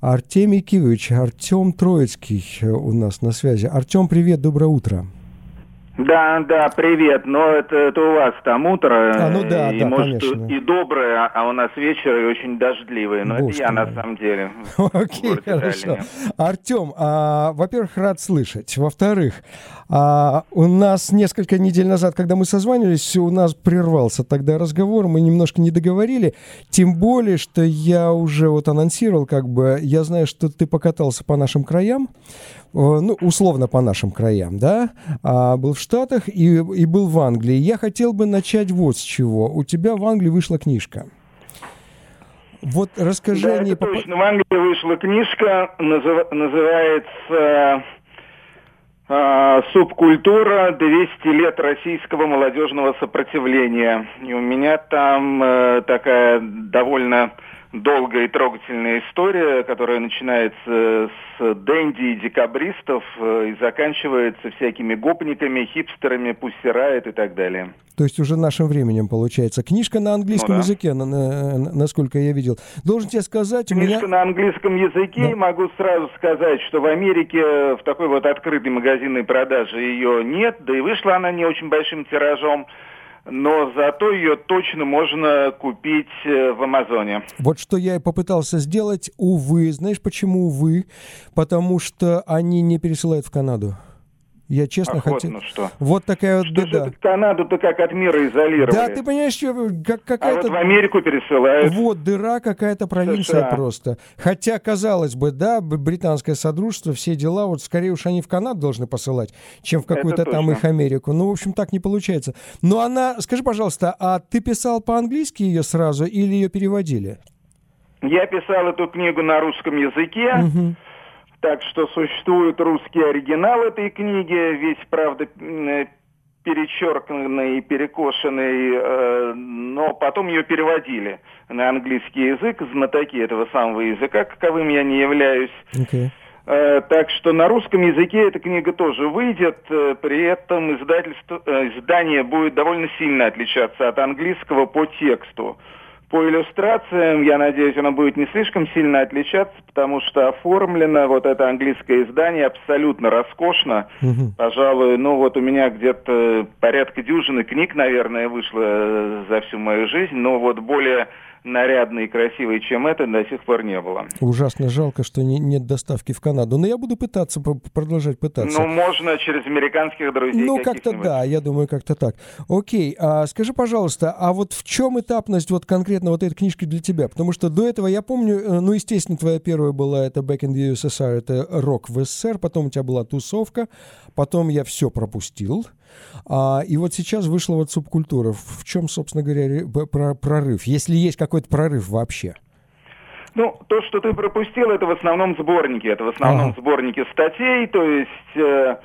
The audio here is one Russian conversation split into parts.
Артемий Кивович, Артем Троицкий у нас на связи. Артем, привет, доброе утро. Да, да, привет. Но это, это у вас там утро. А, ну да, и, да, может, конечно. и доброе, а у нас вечер и очень дождливый. Но Боже это я мой. на самом деле. Окей, хорошо. Артем, а, во-первых, рад слышать. Во-вторых, а, у нас несколько недель назад, когда мы созванивались, у нас прервался тогда разговор, мы немножко не договорили. Тем более, что я уже вот анонсировал, как бы, я знаю, что ты покатался по нашим краям, ну, условно по нашим краям, да, а, был в Штатах и, и был в Англии. Я хотел бы начать вот с чего. У тебя в Англии вышла книжка. Вот расскажи Да, о ней. это точно. В Англии вышла книжка, называ- называется а, «Субкультура. 200 лет российского молодежного сопротивления». И у меня там э, такая довольно долгая и трогательная история, которая начинается с дэнди и декабристов э, и заканчивается всякими гопниками, хипстерами, пуссирает и так далее. То есть уже нашим временем получается. Книжка на английском Ну да. языке, на- на- на- насколько я видел. Должен тебе сказать, у меня... Книжка на английском языке, Да. и могу сразу сказать, что в Америке в такой вот открытой магазинной продаже ее нет, да и вышла она не очень большим тиражом, но зато ее точно можно купить э, в Амазоне. Вот что я и попытался сделать, увы. Знаешь, почему увы? Потому что они не пересылают в Канаду. Я честно хотел... что. Вот такая вот Что беда. Канаду-то как от мира изолировали? Да, ты понимаешь, что, как, а вот какая-то... в Америку пересылают. Вот дыра какая-то провинция США. просто. Хотя, казалось бы, да, британское содружество, все дела, вот скорее уж они в Канаду должны посылать, чем в какую-то там их Америку. Ну, в общем, так не получается. Но она, скажи, пожалуйста, а ты писал по-английски ее сразу или ее переводили? Я писал эту книгу на русском языке. Мгм. Так что существует русский оригинал этой книги, весь, правда, э, перечеркнутый и перекошенный, э, но потом ее переводили на английский язык, знатоки этого самого языка, каковым я не являюсь. Окей. Э, Так что на русском языке эта книга тоже выйдет, при этом издательство, издание будет довольно сильно отличаться от английского по тексту. По иллюстрациям, я надеюсь, оно будет не слишком сильно отличаться, потому что оформлено вот это английское издание абсолютно роскошно. Мгм. Пожалуй, ну вот у меня где-то порядка дюжины книг, наверное, вышло э, за всю мою жизнь, но вот более нарядной и красивой, чем это, до сих пор не было. Ужасно жалко, что не- нет доставки в Канаду. Но я буду пытаться, продолжать пытаться. Ну, можно через американских друзей Ну, как-то да, я думаю, как-то так. Окей, а скажи, пожалуйста, а вот в чем этапность вот конкретно вот этой книжки для тебя? Потому что до этого я помню, э, ну, естественно, твоя первая была это Back in the USSR, это рок в СССР, потом у тебя была тусовка, потом я все пропустил. А, и вот сейчас вышла вот субкультура. В чем, собственно говоря, прорыв? Если есть какой-то прорыв вообще? Ну, то, что ты пропустил, это в основном сборники. Это в основном Ага. сборники статей, то есть э,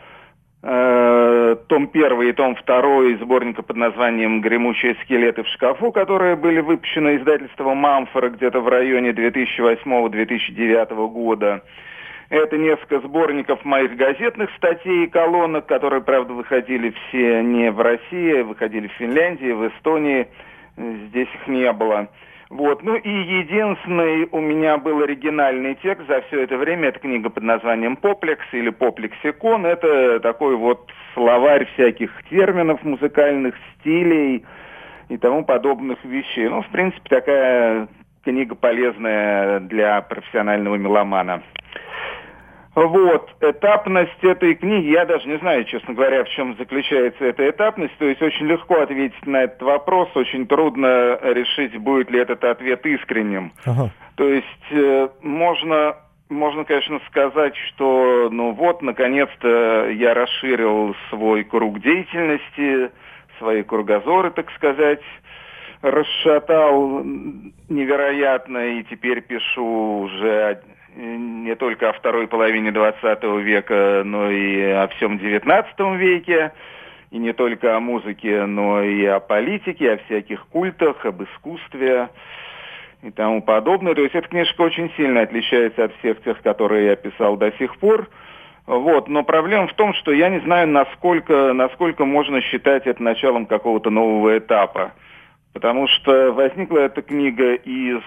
э, том первый и том второй сборника под названием «Гремучие скелеты в шкафу», которые были выпущены издательством «Мамфора» где-то в районе 2008-2009 года. Это несколько сборников моих газетных статей и колонок, которые, правда, выходили все не в России, а выходили в Финляндии, в Эстонии. Здесь их не было. Вот. Ну и единственный у меня был оригинальный текст за все это время. Это книга под названием «Поплекс» или «Поплексикон». Это такой вот словарь всяких терминов, музыкальных стилей и тому подобных вещей. Ну, в принципе, такая книга полезная для профессионального меломана. Вот, этапность этой книги, я даже не знаю, честно говоря, в чем заключается эта этапность. То есть очень легко ответить на этот вопрос, очень трудно решить, будет ли этот ответ искренним. Ага. То есть э, можно, можно, конечно, сказать, что ну вот, наконец-то я расширил свой круг деятельности, свои кругозоры, так сказать, расшатал невероятно, и теперь пишу уже не только о второй половине 20 века, но и о всем 19 веке, и не только о музыке, но и о политике, о всяких культах, об искусстве и тому подобное. То есть эта книжка очень сильно отличается от всех тех, которые я писал до сих пор. Вот. Но проблема в том, что я не знаю, насколько, насколько можно считать это началом какого-то нового этапа. Потому что возникла эта книга из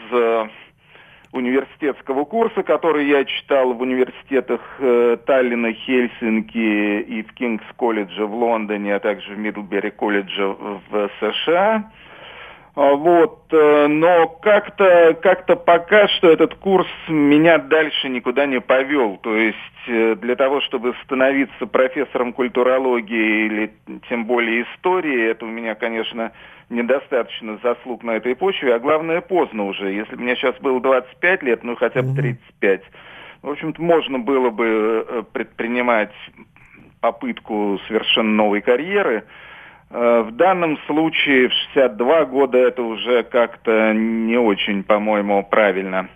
университетского курса, который я читал в университетах э, Таллина, Хельсинки и в Кингс-колледже в Лондоне, а также в Мидлбери колледже в США. А, вот, э, но как-то как пока что этот курс меня дальше никуда не повел. То есть э, для того, чтобы становиться профессором культурологии или тем более истории, это у меня, конечно, недостаточно заслуг на этой почве, а главное поздно уже. Если бы мне сейчас было 25 лет, ну хотя бы 35, в общем-то, можно было бы э, предпринимать попытку совершенно новой карьеры – в данном случае в 62 года это уже как-то не очень, по-моему, правильно.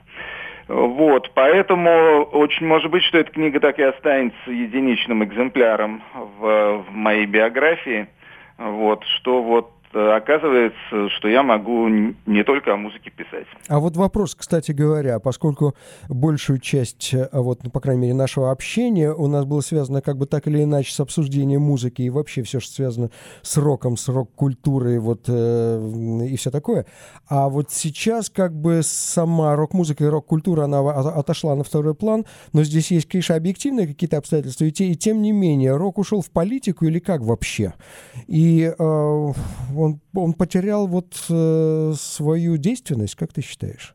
Вот, поэтому очень может быть, что эта книга так и останется единичным экземпляром в, в моей биографии. Вот, что вот Э, оказывается, что я могу не только о музыке писать. А вот вопрос, кстати говоря, поскольку большую часть, э, вот, ну, по крайней мере, нашего общения у нас было связано как бы так или иначе с обсуждением музыки и вообще все, что связано с роком, с рок-культурой вот, э, и все такое. А вот сейчас как бы сама рок-музыка и рок-культура, она отошла на второй план, но здесь есть, конечно, объективные какие-то обстоятельства, и, те, и тем не менее, рок ушел в политику или как вообще? И э, он, он потерял вот э, свою действенность, как ты считаешь?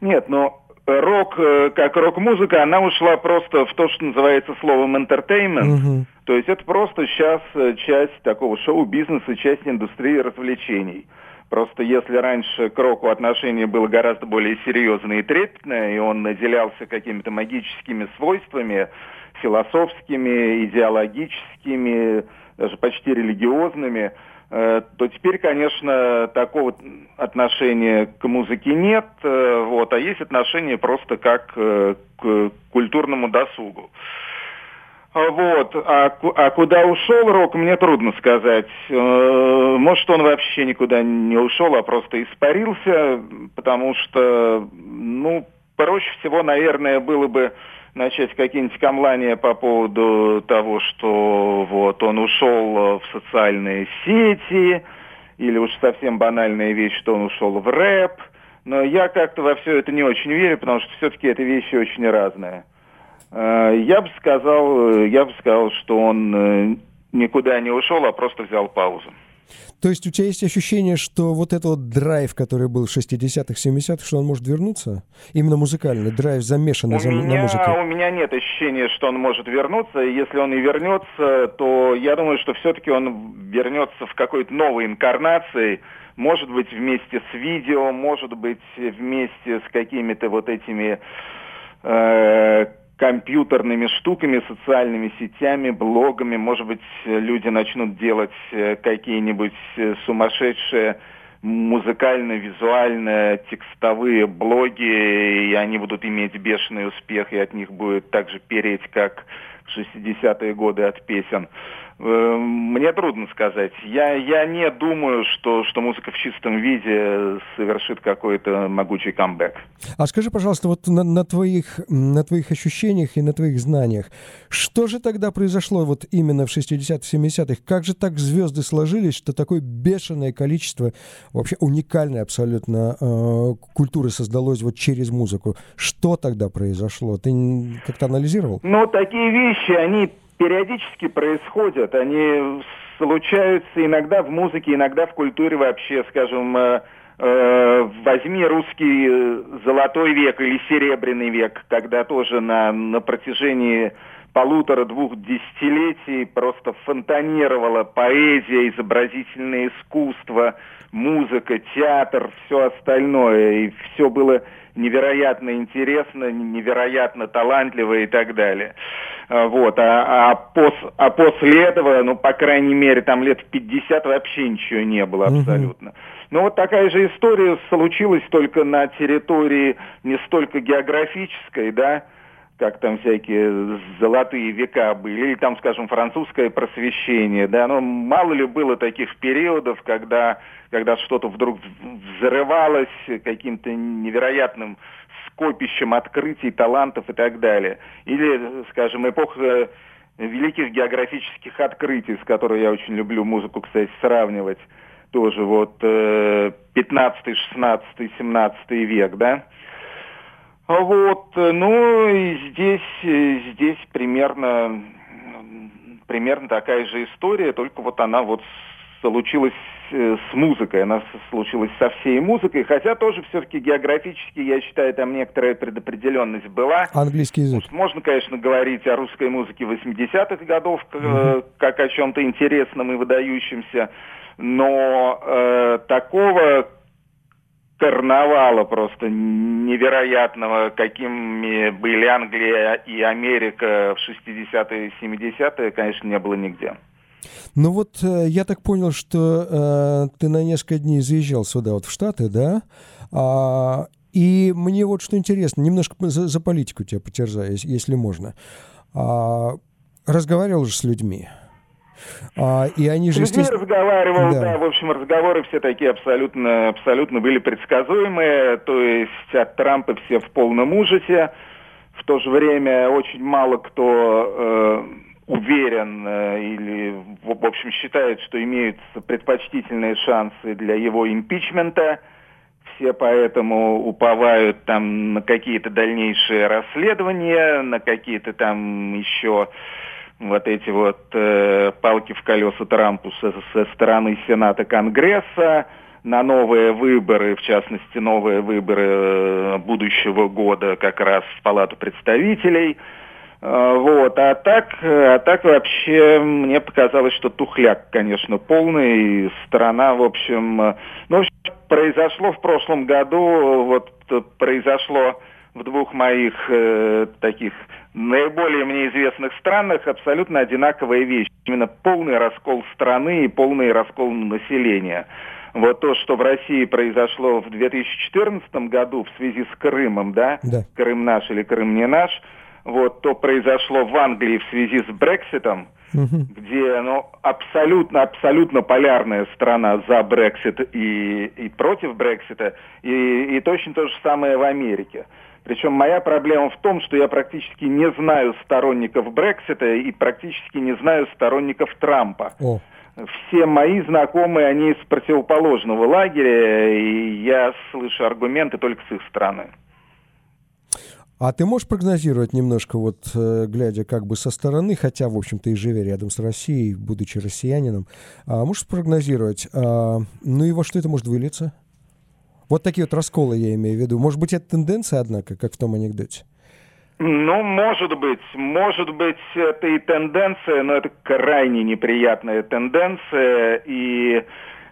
Нет, но рок, э, как рок-музыка, она ушла просто в то, что называется словом entertainment. Угу. То есть это просто сейчас э, часть такого шоу-бизнеса, часть индустрии развлечений. Просто если раньше к року отношение было гораздо более серьезное и трепетное, и он наделялся какими-то магическими свойствами, философскими, идеологическими, даже почти религиозными, то теперь, конечно, такого отношения к музыке нет, э, вот, а есть отношение просто как э, к культурному досугу. Вот. А, а куда ушел рок, мне трудно сказать. Может, он вообще никуда не ушел, а просто испарился, потому что, ну, проще всего, наверное, было бы начать какие-нибудь камлания по поводу того, что вот он ушел э, в социальные сети, или уж совсем банальная вещь, что он ушел в рэп. Но я как-то во все это не очень верю, потому что все-таки это вещи очень разные. Э, я бы сказал, э, я бы сказал, что он никуда не ушел, а просто взял паузу. То есть у тебя есть ощущение, что вот этот вот драйв, который был в 60-х, 70-х, что он может вернуться? Именно музыкальный, драйв замешанный у за, меня, на музыке. У меня нет ощущения, что он может вернуться. Если он и вернется, то я думаю, что все-таки он вернется в какой-то новой инкарнации. Может быть, вместе с видео, может быть, вместе с какими-то вот этими... Э, компьютерными штуками, социальными сетями, блогами. Может быть, люди начнут делать э, какие-нибудь э, сумасшедшие музыкально-визуально текстовые блоги, и они будут иметь бешеный успех, и от них будет так же переть, как в 60-е годы от песен. Э, мне трудно сказать. Я, я не думаю, что, что музыка в чистом виде совершит какой-то могучий камбэк. А скажи, пожалуйста, вот на, на, твоих, на твоих ощущениях и на твоих знаниях, что же тогда произошло вот именно в 60-х, 70-х? Как же так звезды сложились, что такое бешеное количество, вообще уникальной абсолютно э, культуры создалось вот через музыку? Что тогда произошло? Ты как-то анализировал? Ну, такие вещи, они периодически происходят. Они случаются иногда в музыке, иногда в культуре вообще, скажем, э, э, возьми русский э, золотой век или серебряный век, когда тоже на, на протяжении полутора-двух десятилетий просто фонтанировала поэзия, изобразительное искусство, музыка, театр, все остальное. И все было невероятно интересно, невероятно талантливо и так далее. А, вот. А, а, пос, а после этого, ну, по крайней мере, там лет 50 вообще ничего не было абсолютно. Mm-hmm. Ну, вот такая же история случилась только на территории не столько географической, да, как там всякие золотые века были, или там, скажем, французское просвещение, да, но мало ли было таких периодов, когда, когда что-то вдруг взрывалось каким-то невероятным скопищем открытий, талантов и так далее. Или, скажем, эпоха великих географических открытий, с которой я очень люблю музыку, кстати, сравнивать, тоже вот 15, 16, 17 век, да, Вот, ну и здесь, здесь примерно, примерно такая же история, только вот она вот случилась э, с музыкой, она случилась со всей музыкой, хотя тоже все-таки географически, я считаю, там некоторая предопределенность была. Английский язык. Можно, конечно, говорить о русской музыке 80-х годов, угу. как о чем-то интересном и выдающемся, но э, такого карнавала просто невероятного, какими были Англия и Америка в 60-е и 70-е, конечно, не было нигде. Ну вот э, я так понял, что э, ты на несколько дней заезжал сюда, вот в Штаты, да? А, и мне вот что интересно, немножко за, за политику тебя потерзаю, если можно. А, разговаривал же с людьми. А, и они же... С людьми разговаривал, да. да. В общем, разговоры все такие абсолютно, абсолютно были предсказуемые. То есть от Трампа все в полном ужасе. В то же время очень мало кто... Э, уверен э, или, в общем, считает, что имеются предпочтительные шансы для его импичмента. Все поэтому уповают там на какие-то дальнейшие расследования, на какие-то там еще вот эти вот э, палки в колеса Трампу со, со стороны Сената Конгресса, на новые выборы, в частности, новые выборы э, будущего года как раз в Палату представителей – вот, а так, а так вообще мне показалось, что тухляк, конечно, полный. Страна, в общем, ну, в общем, произошло в прошлом году, вот произошло в двух моих э, таких наиболее мне известных странах абсолютно одинаковая вещь. Именно полный раскол страны и полный раскол населения. Вот то, что в России произошло в 2014 году в связи с Крымом, да, да. Крым наш или Крым не наш – вот то произошло в Англии в связи с Брекситом, угу. где ну, абсолютно, абсолютно полярная страна за Брексит и, и против Брексита, и, и точно то же самое в Америке. Причем моя проблема в том, что я практически не знаю сторонников Брексита и практически не знаю сторонников Трампа. О. Все мои знакомые, они из противоположного лагеря, и я слышу аргументы только с их стороны. А ты можешь прогнозировать немножко, вот э, глядя как бы со стороны, хотя, в общем-то, и живя рядом с Россией, будучи россиянином, а можешь прогнозировать, а, ну и во что это может вылиться? Вот такие вот расколы я имею в виду. Может быть, это тенденция, однако, как в том анекдоте? Ну, может быть, может быть, это и тенденция, но это крайне неприятная тенденция, и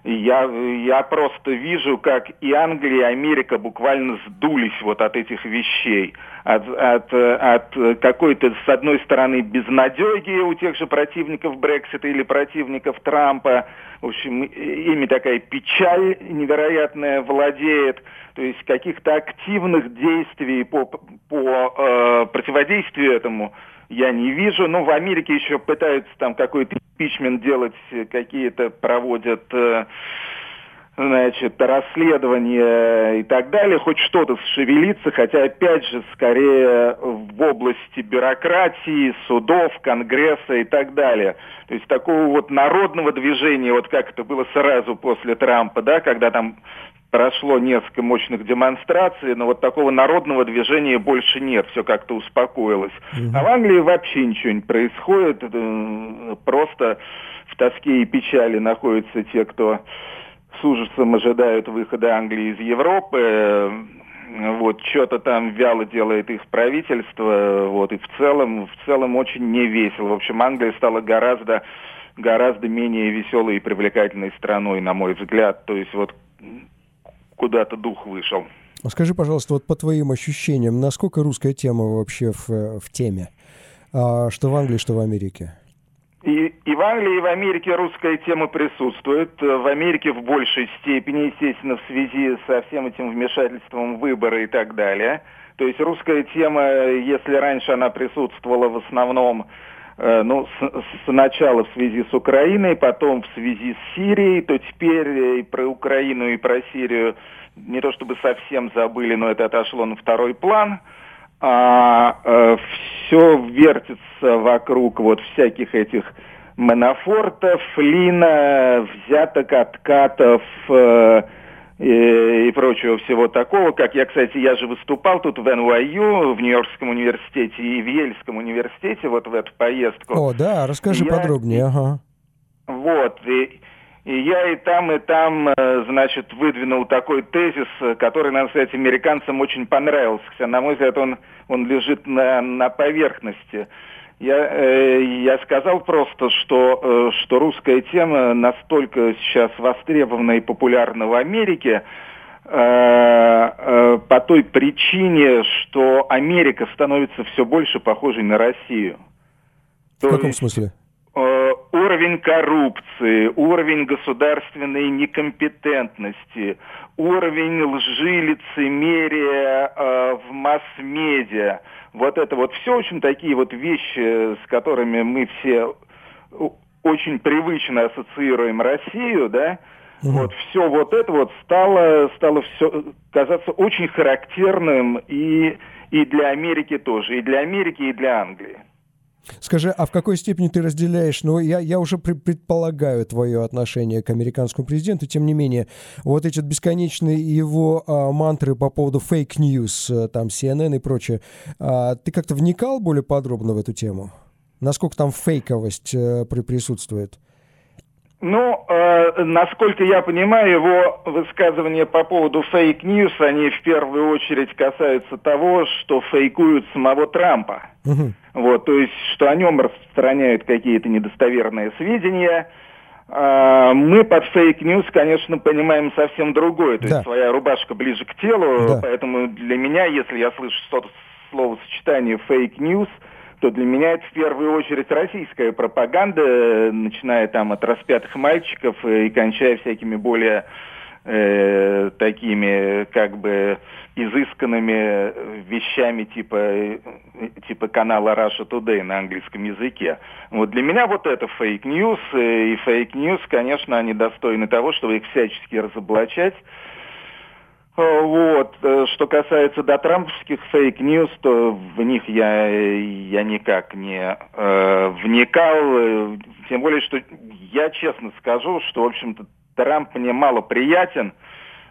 я, я просто вижу, как и Англия, и Америка буквально сдулись вот от этих вещей. От, от, от какой-то, с одной стороны, безнадеги у тех же противников Брексита или противников Трампа. В общем, ими такая печаль невероятная владеет. То есть каких-то активных действий по, по э, противодействию этому я не вижу. Ну, в Америке еще пытаются там какой-то импичмент делать, какие-то проводят э, значит, расследования и так далее, хоть что-то шевелиться, хотя, опять же, скорее в области бюрократии, судов, конгресса и так далее. То есть такого вот народного движения, вот как это было сразу после Трампа, да, когда там прошло несколько мощных демонстраций, но вот такого народного движения больше нет, все как-то успокоилось. Угу. А в Англии вообще ничего не происходит, просто в тоске и печали находятся те, кто с ужасом ожидают выхода Англии из Европы. Вот, что-то там вяло делает их правительство, вот, и в целом, в целом очень не весело. В общем, Англия стала гораздо гораздо менее веселой и привлекательной страной, на мой взгляд. То есть вот куда-то дух вышел. А скажи, пожалуйста, вот по твоим ощущениям, насколько русская тема вообще в, в теме? А, что в Англии, что в Америке? И, и в Англии, и в Америке русская тема присутствует. В Америке в большей степени, естественно, в связи со всем этим вмешательством выборы и так далее. То есть русская тема, если раньше она присутствовала в основном Э, ну, сначала в связи с Украиной, потом в связи с Сирией, то теперь и про Украину, и про Сирию не то чтобы совсем забыли, но это отошло на второй план. А, а, э, все вертится вокруг вот всяких этих Манафортов, Лина, взяток, откатов, э, и, и прочего всего такого, как я, кстати, я же выступал тут в NYU, в Нью-Йоркском университете и в Ельском университете вот в эту поездку. О, да, расскажи я, подробнее, ага. Вот, и, и я и там, и там, э, значит, выдвинул такой тезис, который, надо сказать, американцам очень понравился. Хотя, на мой взгляд, он, он лежит на, на поверхности. Я, э, я сказал просто, что, э, что русская тема настолько сейчас востребована и популярна в Америке, э, по той причине, что Америка становится все больше похожей на Россию. В каком есть, смысле? Уровень коррупции, уровень государственной некомпетентности, уровень лжи, лицемерия э, в масс-медиа – вот это вот все очень такие вот вещи, с которыми мы все очень привычно ассоциируем Россию, да, угу. вот все вот это вот стало, стало все казаться очень характерным и, и для Америки тоже, и для Америки, и для Англии. Скажи, а в какой степени ты разделяешь, ну, я, я уже предполагаю твое отношение к американскому президенту, тем не менее, вот эти бесконечные его а, мантры по поводу fake news, э, там, CNN и прочее, а, ты как-то вникал более подробно в эту тему? Насколько там фейковость а, присутствует? Ну, э, насколько я понимаю, его высказывания по поводу fake news, они в первую очередь касаются того, что фейкуют самого Трампа. Угу. Вот, то есть, что о нем распространяют какие-то недостоверные сведения. Э, мы под fake news, конечно, понимаем совсем другое. То да. есть, своя рубашка ближе к телу, да. поэтому для меня, если я слышу что-то словосочетание fake news, то для меня это в первую очередь российская пропаганда, начиная там от распятых мальчиков и кончая всякими более э, такими как бы изысканными вещами типа, типа канала Russia Today на английском языке. Вот для меня вот это fake news, и fake news, конечно, они достойны того, чтобы их всячески разоблачать. Э, вот. Э, что касается дотрамповских fake news, то в них я, я никак не э, вникал. Э, тем более, что я честно скажу, что, в общем-то, Трамп мне мало приятен,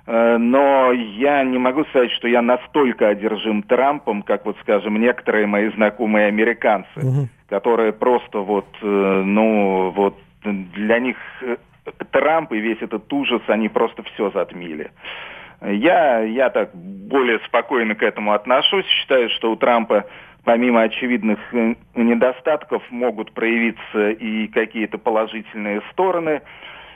э, но я не могу сказать, что я настолько одержим Трампом, как вот, скажем, некоторые мои знакомые американцы, угу. которые просто вот, э, ну, вот для них Трамп и весь этот ужас, они просто все затмили. Я, я так более спокойно к этому отношусь. Считаю, что у Трампа помимо очевидных э, недостатков могут проявиться и какие-то положительные стороны.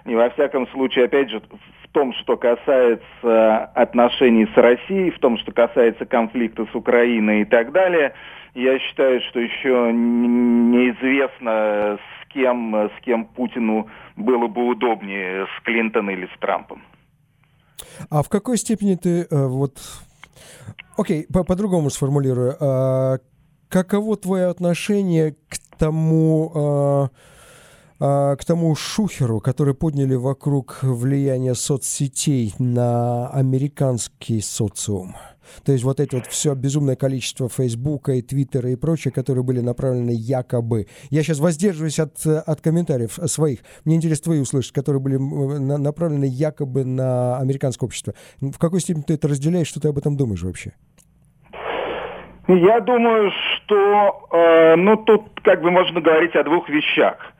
И во всяком случае, опять же, в том, что касается отношений с Россией, в том, что касается конфликта с Украиной и так далее, я считаю, что еще неизвестно, с кем, с кем Путину было бы удобнее, с Клинтон или с Трампом. А в какой степени ты э, вот... Окей, по- по-другому сформулирую. А, каково твое отношение к тому... А, к тому шухеру, который подняли вокруг влияния соцсетей на американский социум? То есть вот это вот все безумное количество Фейсбука и Твиттера и прочее, которые были направлены якобы. Я сейчас воздерживаюсь от, от комментариев своих. Мне интересно твои услышать, которые были на, направлены якобы на американское общество. В какой степени ты это разделяешь, что ты об этом думаешь вообще? Я думаю, что э, ну тут как бы можно говорить о двух вещах.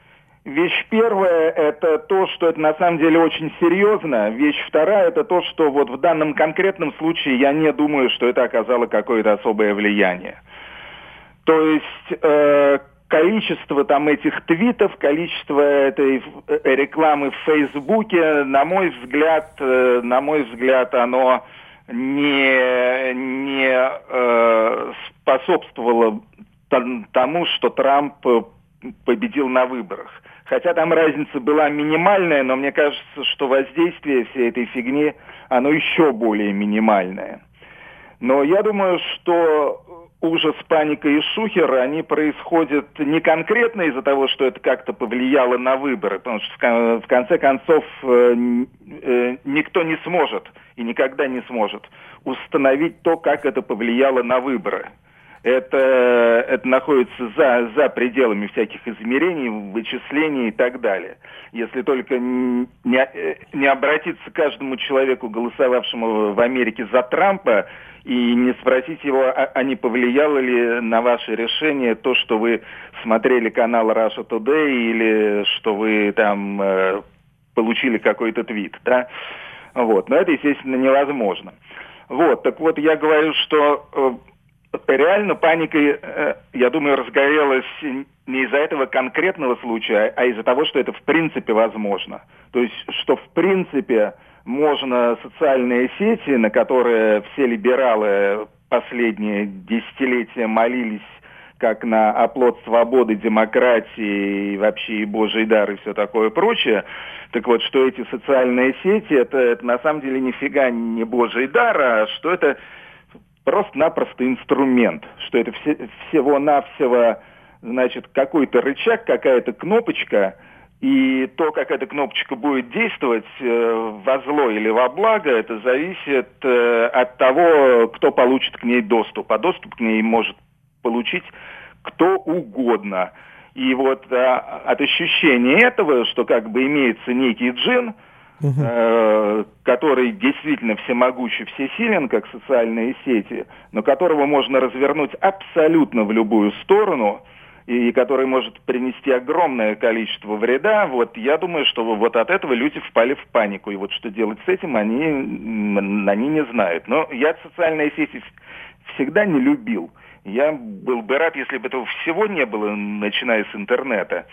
Вещь первая – это то, что это на самом деле очень серьезно. Вещь вторая – это то, что вот в данном конкретном случае я не думаю, что это оказало какое-то особое влияние. То есть э, количество там этих твитов, количество этой э, рекламы в Фейсбуке, на мой взгляд, э, на мой взгляд, оно не, не э, способствовало тому, что Трамп победил на выборах. Хотя там разница была минимальная, но мне кажется, что воздействие всей этой фигни, оно еще более минимальное. Но я думаю, что ужас, паника и шухер, они происходят не конкретно из-за того, что это как-то повлияло на выборы, потому что в конце концов э, э, никто не сможет и никогда не сможет установить то, как это повлияло на выборы. Это, это находится за, за пределами всяких измерений, вычислений и так далее. Если только не, не обратиться к каждому человеку, голосовавшему в Америке за Трампа, и не спросить его, а, а не повлияло ли на ваше решение то, что вы смотрели канал Russia Today или что вы там э, получили какой-то твит, да? Вот, но это, естественно, невозможно. Вот, так вот, я говорю, что э, реально паника, э, я думаю, разгорелась не из-за этого конкретного случая, а из-за того, что это в принципе возможно. То есть, что в принципе можно социальные сети, на которые все либералы последние десятилетия молились как на оплот свободы, демократии и вообще и божий дар и все такое прочее. Так вот, что эти социальные сети, это, это на самом деле нифига не божий дар, а что это просто-напросто инструмент, что это все, всего-навсего, значит, какой-то рычаг, какая-то кнопочка, и то, как эта кнопочка будет действовать э, во зло или во благо, это зависит э, от того, кто получит к ней доступ. А доступ к ней может получить кто угодно. И вот а, от ощущения этого, что как бы имеется некий джин, угу. который действительно всемогущий, всесилен, как социальные сети, но которого можно развернуть абсолютно в любую сторону, и который может принести огромное количество вреда, вот я думаю, что вот от этого люди впали в панику. И вот что делать с этим, они, они не знают. Но я социальные сети всегда не любил. Я был бы рад, если бы этого всего не было, начиная с интернета.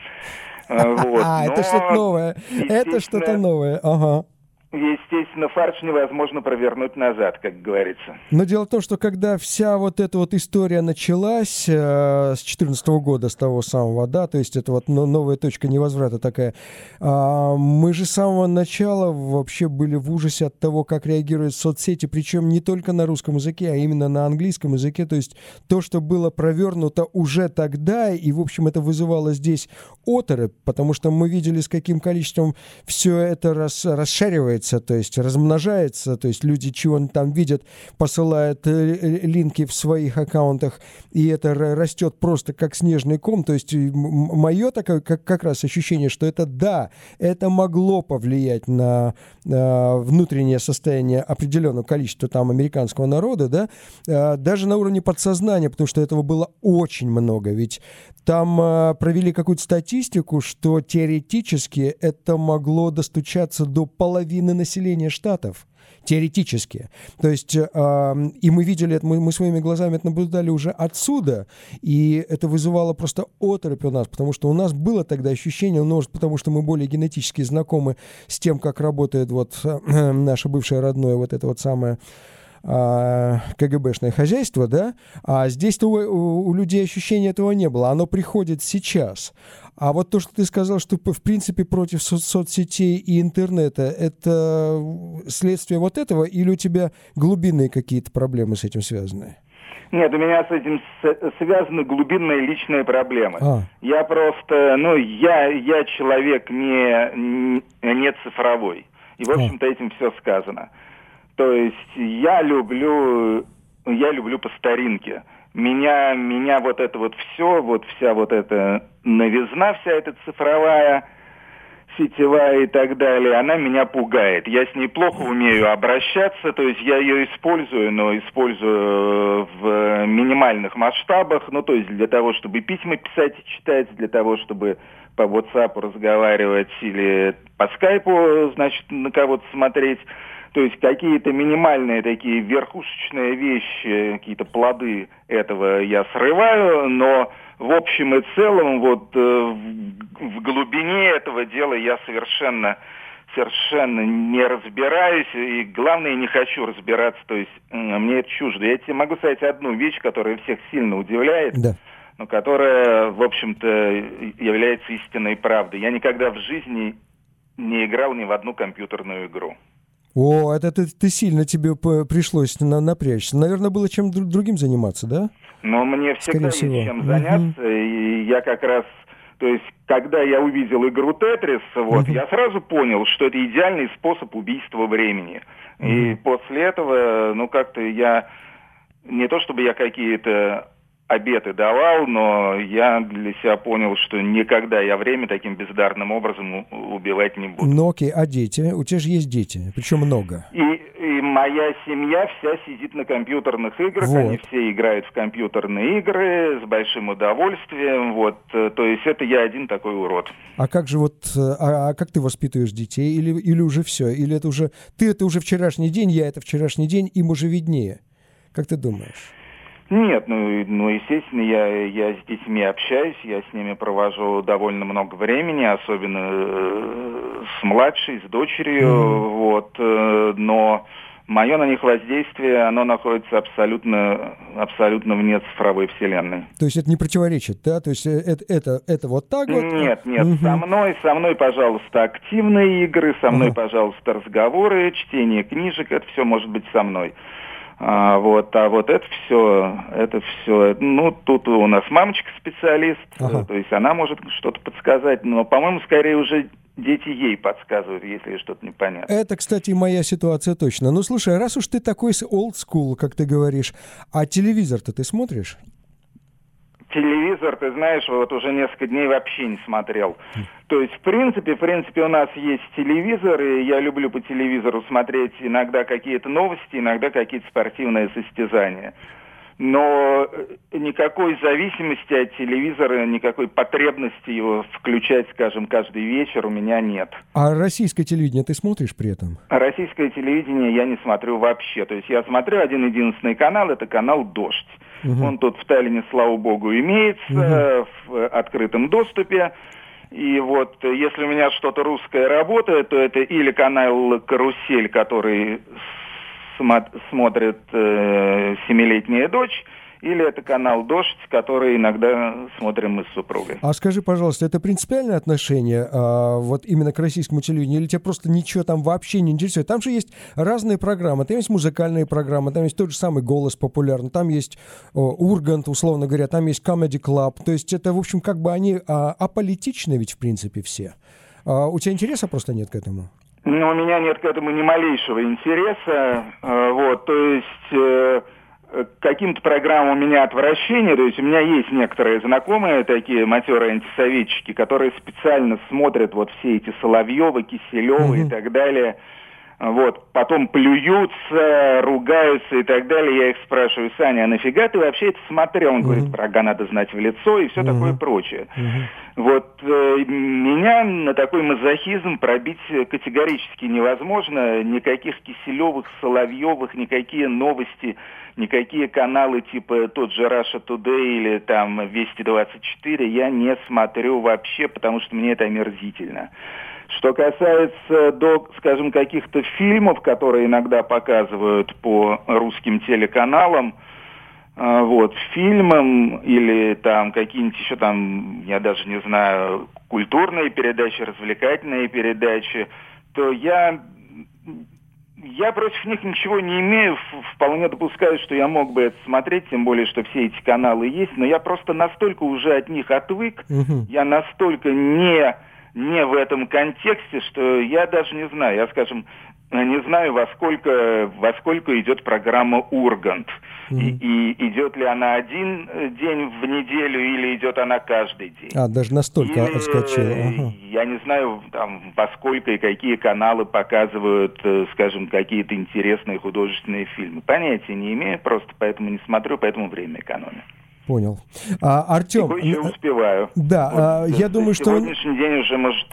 Вот. А, это что-то новое. Это что-то новое. Ага. Естественно, фарш невозможно провернуть назад, как говорится. Но дело в том, что когда вся вот эта вот история началась э, с 2014 года, с того самого, да, то есть это вот новая точка невозврата такая, э, мы же с самого начала вообще были в ужасе от того, как реагируют соцсети, причем не только на русском языке, а именно на английском языке, то есть то, что было провернуто уже тогда, и, в общем, это вызывало здесь оторопь, потому что мы видели, с каким количеством все это рас, расшаривается расширяется, то есть размножается, то есть люди чего там видят, посылают э, линки в своих аккаунтах, и это растет просто как снежный ком. То есть мое такое как, как раз ощущение, что это да, это могло повлиять на э, внутреннее состояние определенного количества там американского народа, да, э, даже на уровне подсознания, потому что этого было очень много. Ведь там э, провели какую-то статистику, что теоретически это могло достучаться до половины населения штатов теоретически. То есть, э, и мы видели это, мы, мы своими глазами это наблюдали уже отсюда, и это вызывало просто оторопь у нас, потому что у нас было тогда ощущение, ну, может, потому что мы более генетически знакомы с тем, как работает вот э, наше бывшее родное, вот это вот самое КГБшное хозяйство, да, а здесь-то у, у людей ощущения этого не было, оно приходит сейчас. А вот то, что ты сказал, что в принципе против со- соцсетей и интернета, это следствие вот этого или у тебя глубинные какие-то проблемы с этим связаны? Нет, у меня с этим связаны глубинные личные проблемы. А. Я просто, ну, я, я человек не, не цифровой. И, в а. общем-то, этим все сказано. То есть я люблю, я люблю по старинке. Меня, меня вот это вот все, вот вся вот эта новизна, вся эта цифровая, сетевая и так далее, она меня пугает. Я с ней плохо умею обращаться, то есть я ее использую, но использую в минимальных масштабах, ну то есть для того, чтобы письма писать и читать, для того, чтобы по WhatsApp разговаривать или по скайпу, значит, на кого-то смотреть. То есть какие-то минимальные такие верхушечные вещи, какие-то плоды этого я срываю, но в общем и целом вот э, в, в глубине этого дела я совершенно совершенно не разбираюсь, и главное, не хочу разбираться, то есть мне это чуждо. Я тебе могу сказать одну вещь, которая всех сильно удивляет, да. но которая, в общем-то, является истинной правдой. Я никогда в жизни не играл ни в одну компьютерную игру. О, это ты, ты сильно тебе пришлось на, напрячься. Наверное, было чем другим заниматься, да? Ну, мне всегда есть чем заняться, угу. и я как раз, то есть, когда я увидел игру Тетрис, вот, угу. я сразу понял, что это идеальный способ убийства времени. Угу. И после этого, ну, как-то я, не то чтобы я какие-то обеты давал, но я для себя понял, что никогда я время таким бездарным образом убивать не буду. Ну окей, а дети? У тебя же есть дети, причем много. И, и моя семья вся сидит на компьютерных играх, вот. они все играют в компьютерные игры с большим удовольствием, вот, то есть это я один такой урод. А как же вот, а, а как ты воспитываешь детей, или, или уже все, или это уже, ты это уже вчерашний день, я это вчерашний день, им уже виднее? Как ты думаешь? Нет, ну, ну естественно, я, я с детьми общаюсь, я с ними провожу довольно много времени, особенно э, с младшей, с дочерью, mm-hmm. вот, э, но мое на них воздействие, оно находится абсолютно, абсолютно вне цифровой вселенной. То есть это не противоречит, да? То есть это, это, это вот так вот? Нет, нет, угу. со мной, со мной, пожалуйста, активные игры, со мной, угу. пожалуйста, разговоры, чтение книжек, это все может быть со мной. А, вот, а вот это все, это все, ну, тут у нас мамочка специалист, ага. то есть она может что-то подсказать, но, по-моему, скорее уже дети ей подсказывают, если что-то непонятно. Это, кстати, моя ситуация точно. Ну, слушай, раз уж ты такой old school, как ты говоришь, а телевизор-то ты смотришь? Телевизор, ты знаешь, вот уже несколько дней вообще не смотрел. То есть, в принципе, в принципе, у нас есть телевизор, и я люблю по телевизору смотреть иногда какие-то новости, иногда какие-то спортивные состязания. Но э, никакой зависимости от телевизора, никакой потребности его включать, скажем, каждый вечер у меня нет. А российское телевидение ты смотришь при этом? Российское телевидение я не смотрю вообще. То есть я смотрю один единственный канал, это канал «Дождь». Угу. Он тут в Таллине, слава богу, имеется угу. в открытом доступе. И вот если у меня что-то русское работает, то это или канал «Карусель», который смотрит э, семилетняя дочь, или это канал «Дождь», который иногда смотрим мы с супругой. А скажи, пожалуйста, это принципиальное отношение а, вот именно к российскому телевидению, или тебя просто ничего там вообще не интересует? Там же есть разные программы, там есть музыкальные программы, там есть тот же самый «Голос» популярный, там есть о, «Ургант», условно говоря, там есть «Comedy Club», то есть это, в общем, как бы они а, аполитичны ведь, в принципе, все. А, у тебя интереса просто нет к этому? Ну, у меня нет к этому ни малейшего интереса. Э, вот, то есть э, каким-то программам у меня отвращение, то есть у меня есть некоторые знакомые такие матерые антисоветчики, которые специально смотрят вот все эти Соловьевы, Киселевы mm-hmm. и так далее, вот, потом плюются, ругаются и так далее. Я их спрашиваю, Саня, а нафига ты вообще это смотрел? Он mm-hmm. говорит, врага надо знать в лицо и все mm-hmm. такое прочее. Mm-hmm. Вот э, меня на такой мазохизм пробить категорически невозможно. Никаких Киселевых, Соловьевых, никакие новости, никакие каналы типа тот же Russia Today или там Вести 24 я не смотрю вообще, потому что мне это омерзительно. Что касается, до, скажем, каких-то фильмов, которые иногда показывают по русским телеканалам, а, вот, фильмам или там какие-нибудь еще там, я даже не знаю, культурные передачи, развлекательные передачи, то я я против них ничего не имею, вполне допускаю, что я мог бы это смотреть, тем более, что все эти каналы есть, но я просто настолько уже от них отвык, угу. я настолько не не в этом контексте, что я даже не знаю, я, скажем, не знаю, во сколько, во сколько идет программа «Ургант». Mm-hmm. И, и идет ли она один день в неделю или идет она каждый день. А, даже настолько или, отскочила. Ага. Я не знаю, там, во сколько и какие каналы показывают, э, скажем, какие-то интересные художественные фильмы. Понятия не имею, просто поэтому не смотрю, поэтому время экономию. Понял. А, Артем... Я успеваю. Да, вот, а, я думаю, что... Сегодняшний день уже, может,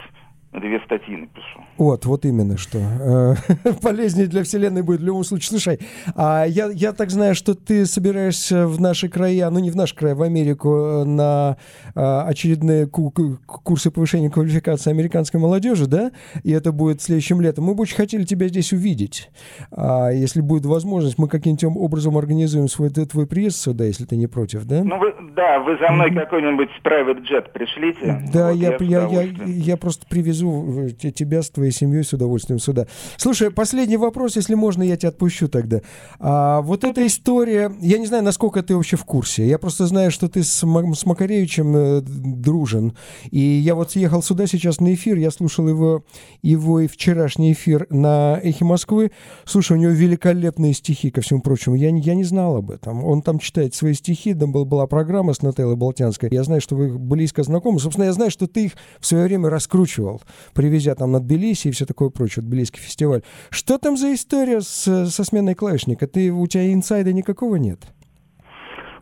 две статьи напишу. Вот, вот именно что. Э, полезнее для Вселенной будет в любом случае. Слушай, а я, я так знаю, что ты собираешься в наши края, ну не в наш край, в Америку, э, на а, очередные курсы повышения квалификации американской молодежи, да? И это будет следующим летом. Мы бы очень хотели тебя здесь увидеть. А, если будет возможность, мы каким-то образом организуем свой твой приезд сюда, если ты не против, да? Ну, вы, да, вы за мной mm-hmm. какой-нибудь private jet пришлите. Да, вот я, я, я, я, я просто привезу привезу тебя с твоей семьей с удовольствием сюда. Слушай, последний вопрос, если можно, я тебя отпущу тогда. А, вот эта история, я не знаю, насколько ты вообще в курсе. Я просто знаю, что ты с, с Макаревичем э, дружен. И я вот ехал сюда сейчас на эфир, я слушал его, его и вчерашний эфир на «Эхе Москвы». Слушай, у него великолепные стихи, ко всему прочему. Я, я не знал об этом. Он там читает свои стихи, там был, была программа с Нателлой Болтянской. Я знаю, что вы близко знакомы. Собственно, я знаю, что ты их в свое время раскручивал, привезя там на Тбилиси и все такое прочее, Тбилисский фестиваль. Что там за история с, со сменой клавишника? Ты, у тебя инсайда никакого нет?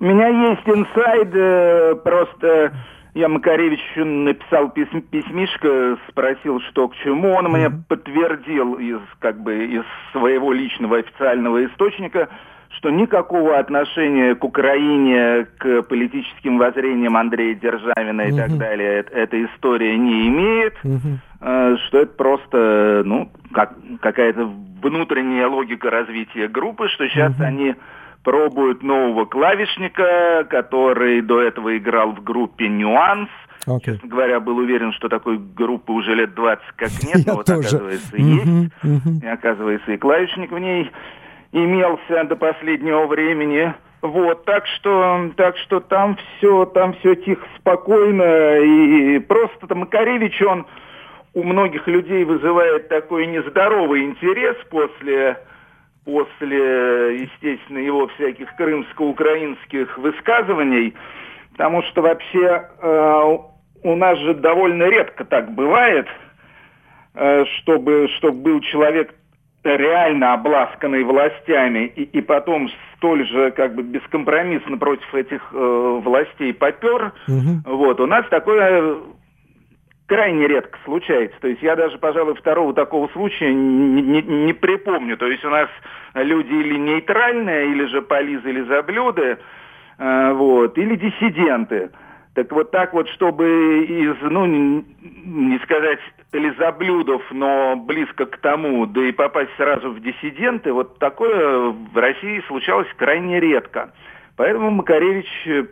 У меня есть инсайд, э, просто я Макаревичу написал письм, письмишко, спросил, что к чему. Он mm-hmm. мне подтвердил из, как бы, из своего личного официального источника, что никакого отношения к Украине, к политическим воззрениям Андрея Державина и так далее эта история не имеет, э, что это просто ну, как, какая-то внутренняя логика развития группы, что сейчас они пробуют нового клавишника, который до этого играл в группе «Нюанс», Okay. Честно говоря, был уверен, что такой группы уже лет 20 как нет, но вот тоже. оказывается есть. И оказывается и клавишник в ней имелся до последнего времени. Вот, так что, так что там все, там все тихо, спокойно, и просто там Макаревич, он у многих людей вызывает такой нездоровый интерес после, после, естественно, его всяких крымско-украинских высказываний, потому что вообще э, у нас же довольно редко так бывает, э, чтобы, чтобы был человек реально обласканный властями и, и потом столь же как бы бескомпромиссно против этих э, властей попер, угу. вот, у нас такое крайне редко случается. То есть я даже, пожалуй, второго такого случая не, не, не припомню. То есть у нас люди или нейтральные, или же полизы, или заблюды, э, вот, или диссиденты. Так вот так вот, чтобы из, ну, не, не сказать лизоблюдов, но близко к тому, да и попасть сразу в диссиденты, вот такое в России случалось крайне редко. Поэтому Макаревич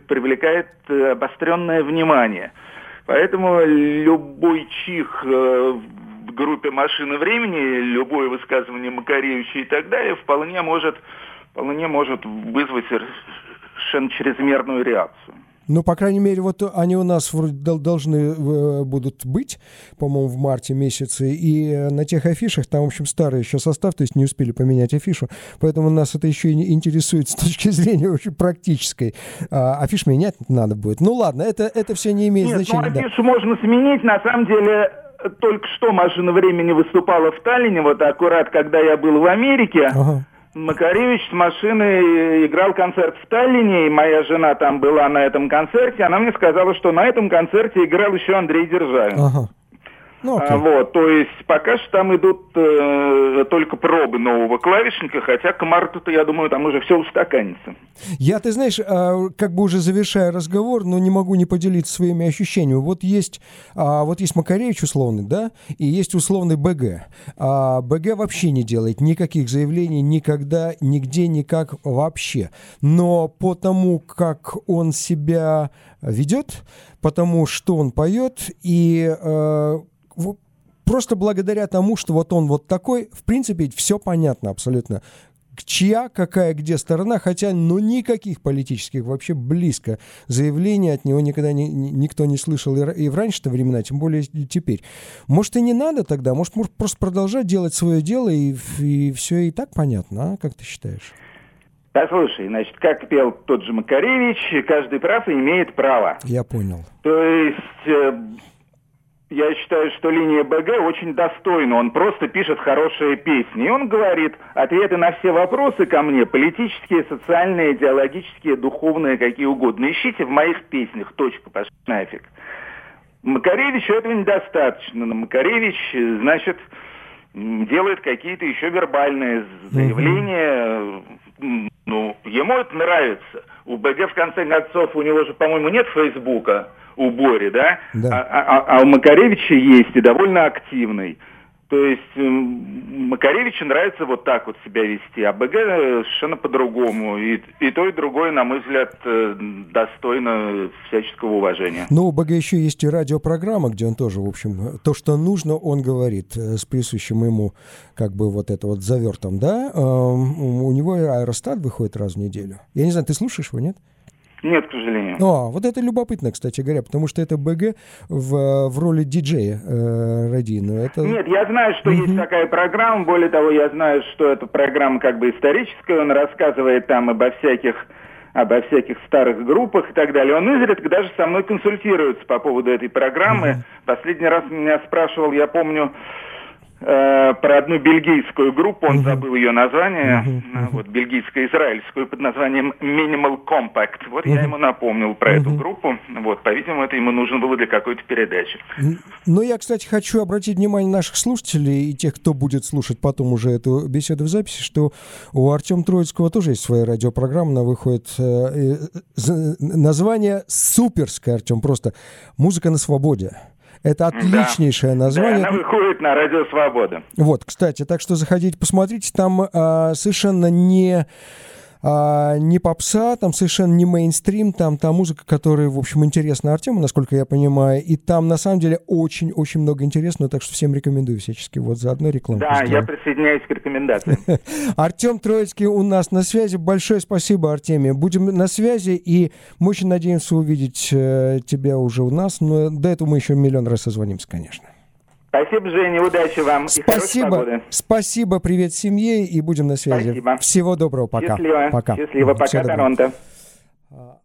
привлекает обостренное внимание. Поэтому любой чих э, в группе «Машины времени», любое высказывание Макаревича и так далее вполне может, вполне может вызвать совершенно чрезмерную реакцию. Ну, по крайней мере, вот они у нас должны э, будут быть, по-моему, в марте месяце. И э, на тех афишах, там, в общем, старый еще состав, то есть не успели поменять афишу. Поэтому нас это еще и интересует с точки зрения очень практической. А, афиш менять надо будет. Ну, ладно, это, это все не имеет Нет, ну, значения. Ну, афишу да. можно сменить. На самом деле, только что «Машина времени» выступала в Таллине, вот аккурат, когда я был в Америке. Ага Макаревич с машины играл концерт в Таллине, и моя жена там была на этом концерте. Она мне сказала, что на этом концерте играл еще Андрей Державин. Ага. Ну, а, вот, то есть пока что там идут э, только пробы нового клавишника, хотя к марту-то, я думаю, там уже все устаканится. Я, ты знаешь, э, как бы уже завершая разговор, но не могу не поделиться своими ощущениями. Вот есть, э, вот есть Макаревич условный, да, и есть условный БГ. А БГ вообще не делает никаких заявлений никогда, нигде, никак вообще. Но по тому, как он себя ведет, потому что он поет и э, просто благодаря тому, что вот он вот такой, в принципе, все понятно абсолютно. Чья, какая, где сторона, хотя, ну, никаких политических вообще близко заявлений от него никогда не, никто не слышал и, и в раньше-то времена, тем более теперь. Может, и не надо тогда, может, может просто продолжать делать свое дело, и, и все и так понятно, а? Как ты считаешь? Послушай, значит, как пел тот же Макаревич, каждый прав и имеет право. Я понял. То есть э, я считаю, что линия БГ очень достойна. Он просто пишет хорошие песни. И он говорит, ответы на все вопросы ко мне, политические, социальные, идеологические, духовные, какие угодно, ищите в моих песнях. Точка, пошли нафиг. Макаревичу этого недостаточно. Но Макаревич, значит, делает какие-то еще вербальные заявления. Ну, ему это нравится. У БГ, в конце концов, у него же, по-моему, нет Фейсбука у Бори, да? да. А, а, а у Макаревича есть и довольно активный. То есть Макаревичу нравится вот так вот себя вести, а БГ совершенно по-другому. И, и то, и другое, на мой взгляд, э, достойно всяческого уважения. Ну, у БГ еще есть и радиопрограмма, где он тоже, в общем, то, что нужно, он говорит э, с присущим ему, как бы вот это вот завертом, да? У него аэростат выходит раз в неделю. Я не знаю, ты слушаешь его, нет? Нет, к сожалению. О, вот это любопытно, кстати говоря, потому что это БГ в, в роли диджея э, радийного. Это... Нет, я знаю, что uh-huh. есть такая программа. Более того, я знаю, что эта программа как бы историческая. Он рассказывает там обо всяких обо всяких старых группах и так далее. Он изредка даже со мной консультируется по поводу этой программы. Uh-huh. Последний раз меня спрашивал, я помню, Э, про одну бельгийскую группу, он uh-huh. забыл ее название, uh-huh. вот бельгийско-израильскую под названием Minimal Compact. Вот uh-huh. я ему напомнил про uh-huh. эту группу. Вот, по-видимому, это ему нужно было для какой-то передачи. Ну, я, кстати, хочу обратить внимание наших слушателей и тех, кто будет слушать потом уже эту беседу в записи, что у Артема Троицкого тоже есть своя радиопрограмма, она выходит э, э, название суперское, Артем, просто «Музыка на свободе». Это отличнейшее да. название. Да, она выходит на Радио Свобода. Вот, кстати, так что заходите, посмотрите, там а, совершенно не а, не попса, там совершенно не мейнстрим, там та музыка, которая, в общем, интересна Артему, насколько я понимаю, и там, на самом деле, очень-очень много интересного, так что всем рекомендую всячески. Вот заодно рекламу. Да, я присоединяюсь к рекомендациям. Артем Троицкий у нас на связи. Большое спасибо, Артемий. Будем на связи, и мы очень надеемся увидеть э, тебя уже у нас, но до этого мы еще миллион раз созвонимся, конечно. Спасибо, Женя, удачи вам. Спасибо. Спасибо, привет семье и будем на связи. Спасибо. Всего доброго, пока. Счастливо. Пока. Счастливо, пока, Торонто. А,